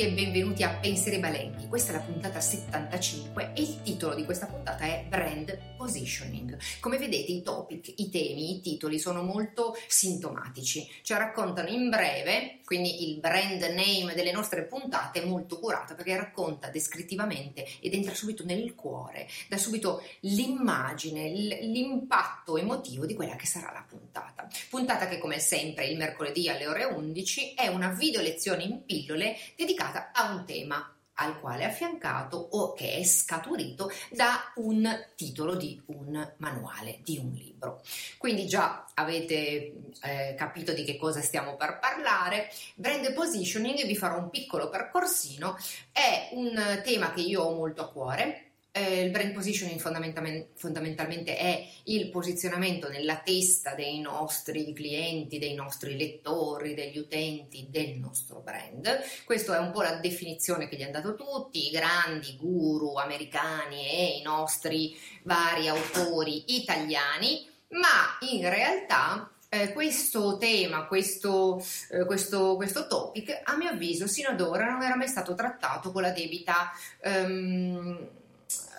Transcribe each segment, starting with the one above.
tutti e benvenuti a Pensieri Balenghi. Questa è la puntata 75 e il titolo di questa puntata è Brand Positioning. Come vedete i topic, i temi, i titoli sono molto sintomatici, cioè raccontano in breve, quindi il brand name delle nostre puntate è molto curato perché racconta descrittivamente ed entra subito nel cuore, dà subito l'immagine, l'impatto emotivo di quella che sarà la puntata. Puntata che come sempre il mercoledì alle ore 11 è una video lezione in pillole dedicata a un tema al quale è affiancato o che è scaturito da un titolo di un manuale, di un libro. Quindi già avete eh, capito di che cosa stiamo per parlare. Brand positioning, vi farò un piccolo percorsino, è un tema che io ho molto a cuore eh, il brand positioning fondamentalmente, è il posizionamento nella testa dei nostri clienti, dei nostri lettori, degli utenti del nostro brand. Questa è un po' la definizione che gli hanno dato tutti, i grandi guru americani e i nostri vari autori italiani, ma in realtà eh, questo tema, questo, eh, questo, questo, topic, a mio avviso, sino ad ora non era mai stato trattato con la debita um,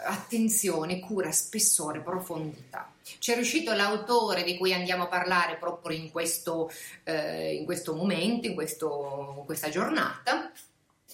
attenzione, cura, spessore, profondità. C'è riuscito l'autore di cui andiamo a parlare proprio in questo, eh, in questo momento, in, questo, in questa giornata,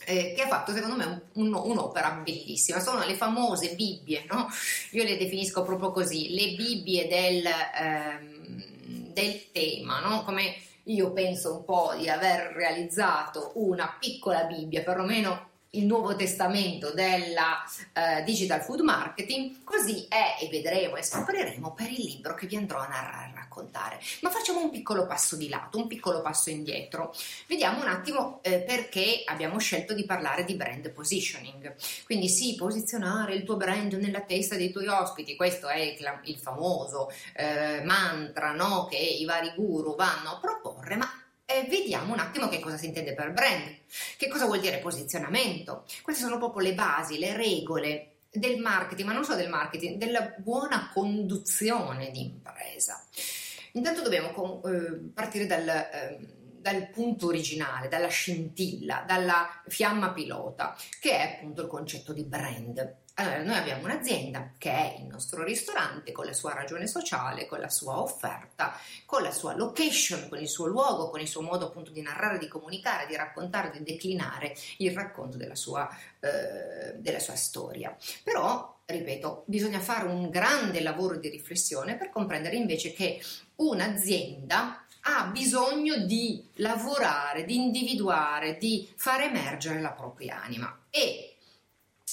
eh, che ha fatto secondo me un, un, un'opera bellissima. Sono le famose Bibbie, no? Io le definisco proprio così, le Bibbie del, ehm, del tema, no? Come io penso un po' di aver realizzato una piccola Bibbia, perlomeno il Nuovo Testamento della uh, Digital Food Marketing, così è e vedremo e scopriremo per il libro che vi andrò a narrare raccontare. Ma facciamo un piccolo passo di lato, un piccolo passo indietro. Vediamo un attimo eh, perché abbiamo scelto di parlare di brand positioning. Quindi sì, posizionare il tuo brand nella testa dei tuoi ospiti, questo è il, il famoso eh, mantra no? che i vari guru vanno a proporre, ma eh, vediamo un attimo che cosa si intende per brand, che cosa vuol dire posizionamento. Queste sono proprio le basi, le regole del marketing, ma non solo del marketing, della buona conduzione di impresa. Intanto dobbiamo eh, partire dal, eh, dal punto originale, dalla scintilla, dalla fiamma pilota, che è appunto il concetto di brand. Allora, noi abbiamo un'azienda che è il nostro ristorante con la sua ragione sociale, con la sua offerta, con la sua location, con il suo luogo, con il suo modo appunto di narrare, di comunicare, di raccontare, di declinare il racconto della sua, eh, della sua storia. Però, ripeto, bisogna fare un grande lavoro di riflessione per comprendere invece che un'azienda ha bisogno di lavorare, di individuare, di far emergere la propria anima e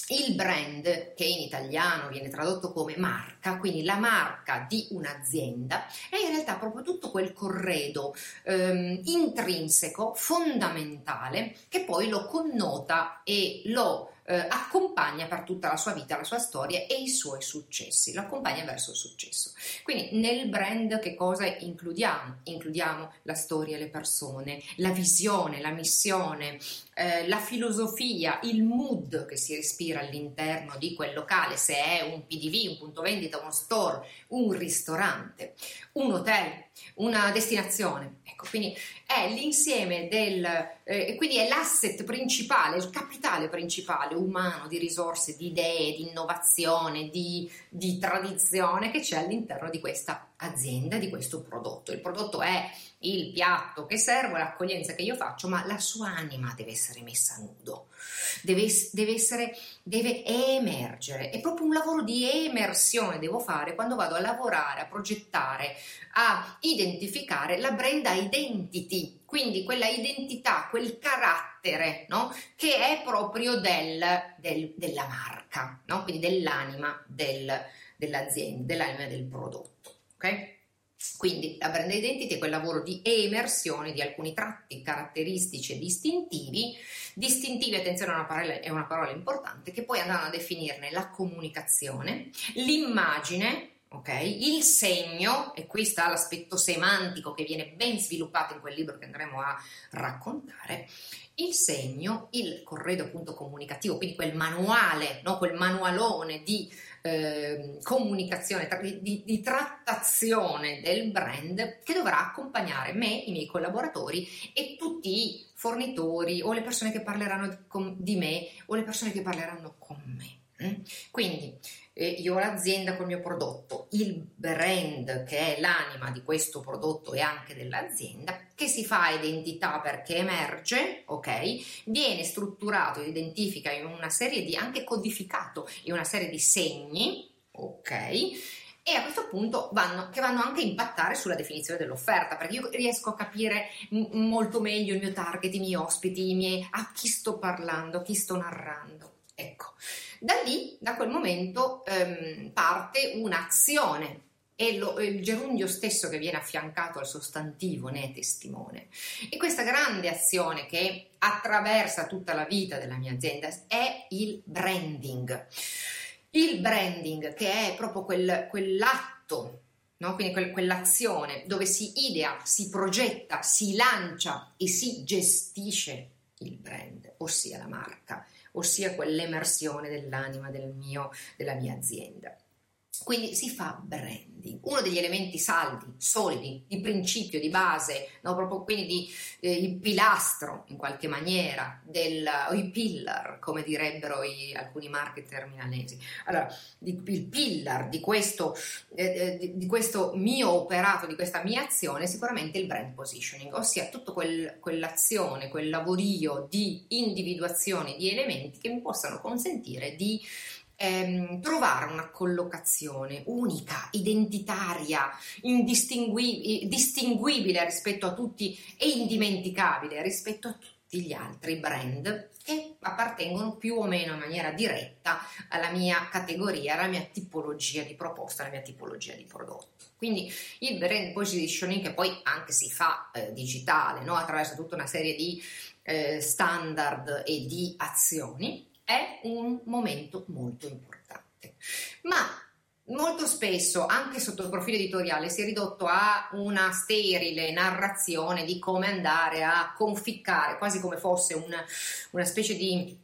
il brand, che in italiano viene tradotto come marca, quindi la marca di un'azienda, è in realtà proprio tutto quel corredo ehm, intrinseco, fondamentale, che poi lo connota e lo eh, accompagna per tutta la sua vita, la sua storia e i suoi successi, lo accompagna verso il successo. Quindi nel brand che cosa includiamo? Includiamo la storia, le persone, la visione, la missione, eh, la filosofia, il mood che si respira all'interno di quel locale, se è un PDV, un punto vendita, uno store, un ristorante, un hotel, una destinazione. Ecco, quindi è l'insieme del, eh, quindi è l'asset principale, il capitale principale umano di risorse, di idee, di innovazione, di, di tradizione che c'è all'interno di questa azienda, di questo prodotto. Il prodotto è il piatto che servo, l'accoglienza che io faccio, ma la sua anima deve essere messa a nudo, deve, deve, essere, deve emergere. È proprio un lavoro di emersione devo fare quando vado a lavorare, a progettare, a identificare la brand identity, quindi quella identità, quel carattere no? che è proprio del, del, della marca, no? quindi dell'anima del, dell'azienda, dell'anima del prodotto. Quindi la brand identity è quel lavoro di emersione di alcuni tratti caratteristici e distintivi. Distintivi, attenzione, è una parola, è una parola importante, che poi andranno a definirne la comunicazione, l'immagine, Okay? Il segno, e qui sta l'aspetto semantico che viene ben sviluppato in quel libro che andremo a raccontare, il segno, il corredo appunto comunicativo, quindi quel manuale, no? quel manualone di eh, comunicazione, di, di, trattazione del brand che dovrà accompagnare me, i miei collaboratori e tutti i fornitori o le persone che parleranno di me o le persone che parleranno con me. Mm? Quindi eh, io ho l'azienda col mio prodotto, il brand che è l'anima di questo prodotto e anche dell'azienda, che si fa identità perché emerge, ok? Viene strutturato, identifica in una serie di, anche codificato in una serie di segni, ok? E a questo punto vanno, che vanno anche a impattare sulla definizione dell'offerta, perché io riesco a capire m- molto meglio il mio target, i miei ospiti, i miei, a chi sto parlando, a chi sto narrando. Ecco, da lì, da quel momento, ehm, parte un'azione e lo, il gerundio stesso che viene affiancato al sostantivo ne è testimone. E questa grande azione che attraversa tutta la vita della mia azienda è il branding. Il branding che è proprio quel, quell'atto No? Quindi quel, quell'azione dove si idea, si progetta, si lancia e si gestisce il brand, ossia la marca ossia quell'emersione dell'anima del mio, della mia azienda. Quindi si fa branding, uno degli elementi saldi, solidi, di principio, di base, no? proprio quindi di, eh, il pilastro in qualche maniera, del, o i pillar, come direbbero i, alcuni marketer milanesi. Allora, di, il pillar di questo, eh, eh, di, di, questo mio operato, di questa mia azione, è sicuramente il brand positioning, ossia tutta quel, quell'azione, quel lavorio di individuazione di elementi che mi possano consentire di ehm, trovare una collocazione unica, identitaria, indistinguibile rispetto a tutti e indimenticabile rispetto a tutti gli altri brand che appartengono più o meno in maniera diretta alla mia categoria, alla mia tipologia di proposta, alla mia tipologia di prodotto. Quindi il brand positioning che poi anche si fa eh, digitale, no? attraverso tutta una serie di eh, standard e di azioni, è un momento molto importante. Ma molto spesso, anche sotto il profilo editoriale, si è ridotto a una sterile narrazione di come andare a conficcare, quasi come fosse una, una specie di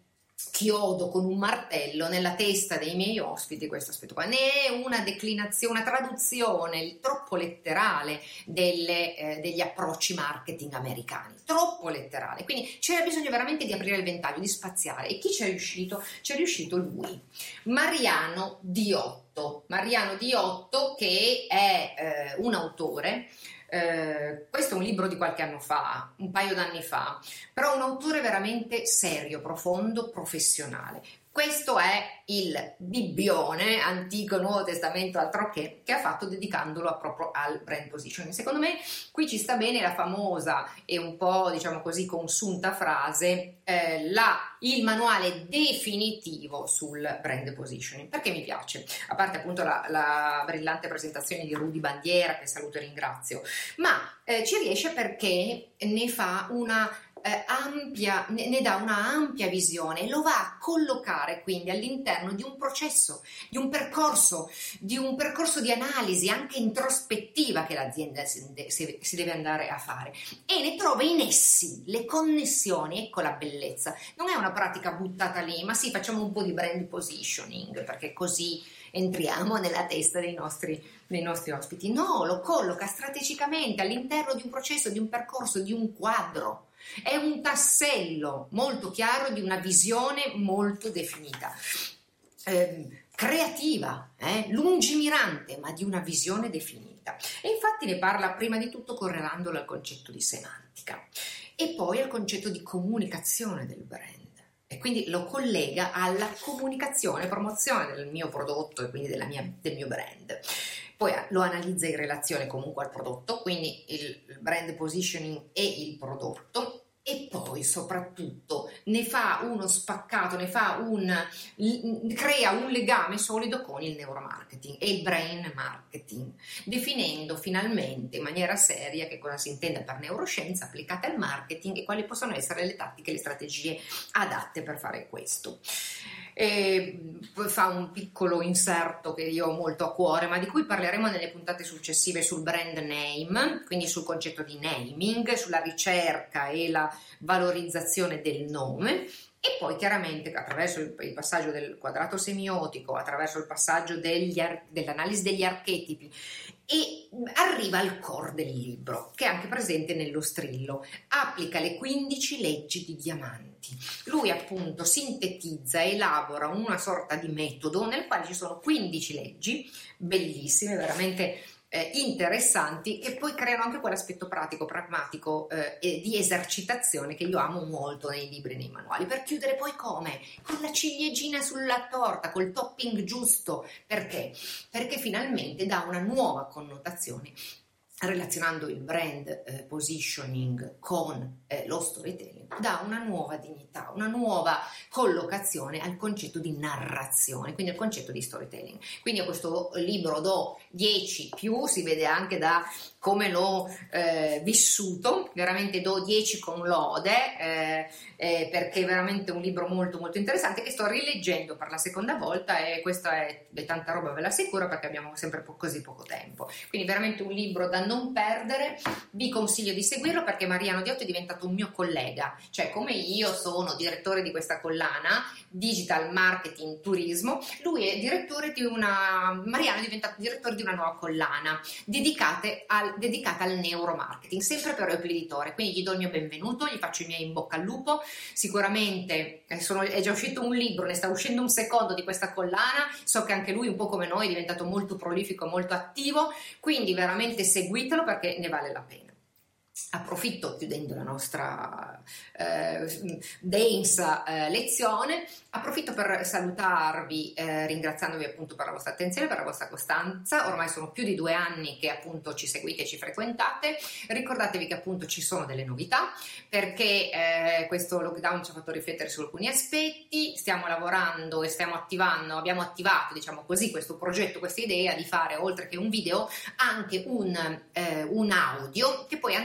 chiodo con un martello nella testa dei miei ospiti questo aspetto qua, né una declinazione, una traduzione troppo letterale delle, eh, degli approcci marketing americani, troppo letterale, quindi c'era bisogno veramente di aprire il ventaglio, di spaziare. E chi ci è riuscito? Ci è riuscito lui, Mariano Diotto, Mariano Diotto che è eh, un autore eh, questo è un libro di qualche anno fa, un paio d'anni fa, però un autore veramente serio, profondo, professionale. Questo è il Bibbione, antico Nuovo Testamento, altro che, che ha fatto dedicandolo proprio al brand positioning. Secondo me qui ci sta bene la famosa e un po' diciamo così consunta frase, eh, la, il manuale definitivo sul brand positioning, perché mi piace, a parte appunto la, la brillante presentazione di Rudy Bandiera, che saluto e ringrazio, ma eh, ci riesce perché ne fa una eh, ampia, ne, ne, dà una ampia visione e lo va a collocare quindi all'interno di un processo, di un percorso, di un percorso di analisi anche introspettiva che l'azienda si, si deve andare a fare e ne trova in essi le connessioni, ecco la bellezza. Non è una pratica buttata lì, ma sì, facciamo un po' di brand positioning perché così entriamo nella testa dei nostri, dei nostri ospiti. No, lo colloca strategicamente all'interno di un processo, di un percorso, di un quadro è un tassello molto chiaro di una visione molto definita. Eh, creativa, eh, lungimirante, ma di una visione definita. E infatti ne parla prima di tutto correlandolo al concetto di semantica e poi al concetto di comunicazione del brand. E quindi lo collega alla comunicazione, promozione del mio prodotto e quindi mia, del mio brand poi lo analizza in relazione comunque al prodotto, quindi il brand positioning e il prodotto. E poi soprattutto ne fa uno spaccato, ne fa un crea un legame solido con il neuromarketing e il brain marketing, definendo finalmente in maniera seria che cosa si intende per neuroscienza applicata al marketing e quali possono essere le tattiche e le strategie adatte per fare questo e fa un piccolo inserto che io ho molto a cuore, ma di cui parleremo nelle puntate successive sul brand name, quindi sul concetto di naming, sulla ricerca e la valorizzazione del nome e poi chiaramente attraverso il, passaggio del quadrato semiotico, attraverso il passaggio degli ar- dell'analisi degli archetipi e arriva al core del libro, che è anche presente nello strillo. Applica le 15 leggi di diamanti. Lui appunto sintetizza, elabora una sorta di metodo nel quale ci sono 15 leggi, bellissime, veramente eh, interessanti che poi creano anche quell'aspetto pratico, pragmatico eh, e di esercitazione che io amo molto nei libri e nei manuali. Per chiudere poi come? Con la ciliegina sulla torta, col topping giusto. Perché? Perché finalmente dà una nuova connotazione relazionando il brand eh, positioning con eh, lo storytelling, dà una nuova dignità, una nuova collocazione al concetto di narrazione, quindi al concetto di storytelling. Quindi a questo libro do 10 più, si vede anche da come l'ho eh, vissuto, veramente do 10 con lode eh, eh, perché è veramente un libro molto molto interessante che sto rileggendo per la seconda volta e questa è, è tanta roba, ve l'assicuro perché abbiamo sempre po- così poco tempo. Quindi veramente un libro da non perdere, vi consiglio di seguirlo perché Mariano Diotto è diventato un mio collega, cioè come io sono direttore di questa collana Digital Marketing Turismo, lui è direttore di una Mariano è diventato direttore di una nuova collana al dedicata al neuromarketing, sempre per Oepli Editore. Quindi gli do il mio benvenuto, gli faccio i miei in bocca al lupo. Sicuramente eh, sono, è già uscito un libro, ne sta uscendo un secondo di questa collana. So che anche lui, un po' come noi, è diventato molto prolifico, molto attivo. Quindi veramente seguitelo perché ne vale la pena approfitto chiudendo la nostra eh, densa eh, lezione, approfitto per salutarvi eh, ringraziandovi appunto per la vostra attenzione, per la vostra costanza, ormai sono più di due anni che appunto ci seguite e ci frequentate, ricordatevi che appunto ci sono delle novità perché eh, questo lockdown ci ha fatto riflettere su alcuni aspetti, stiamo lavorando e stiamo attivando, abbiamo attivato diciamo così questo progetto, questa idea di fare oltre che un video anche un, eh, un audio che poi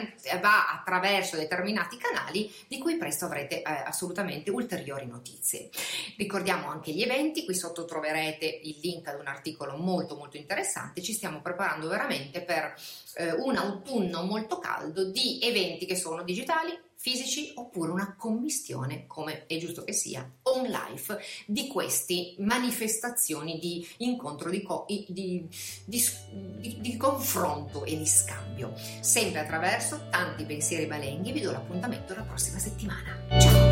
va attraverso determinati canali di cui presto avrete eh, assolutamente ulteriori notizie. Ricordiamo anche gli eventi, qui sotto troverete il link ad un articolo molto molto interessante, ci stiamo preparando veramente per eh, un autunno molto caldo di eventi che sono digitali, fisici oppure una commistione, come è giusto che sia, on life di queste manifestazioni di incontro, di, co- di, di, di, confronto e di scambio. Sempre attraverso tanti pensieri balenghi, vi do l'appuntamento la prossima settimana. Ciao!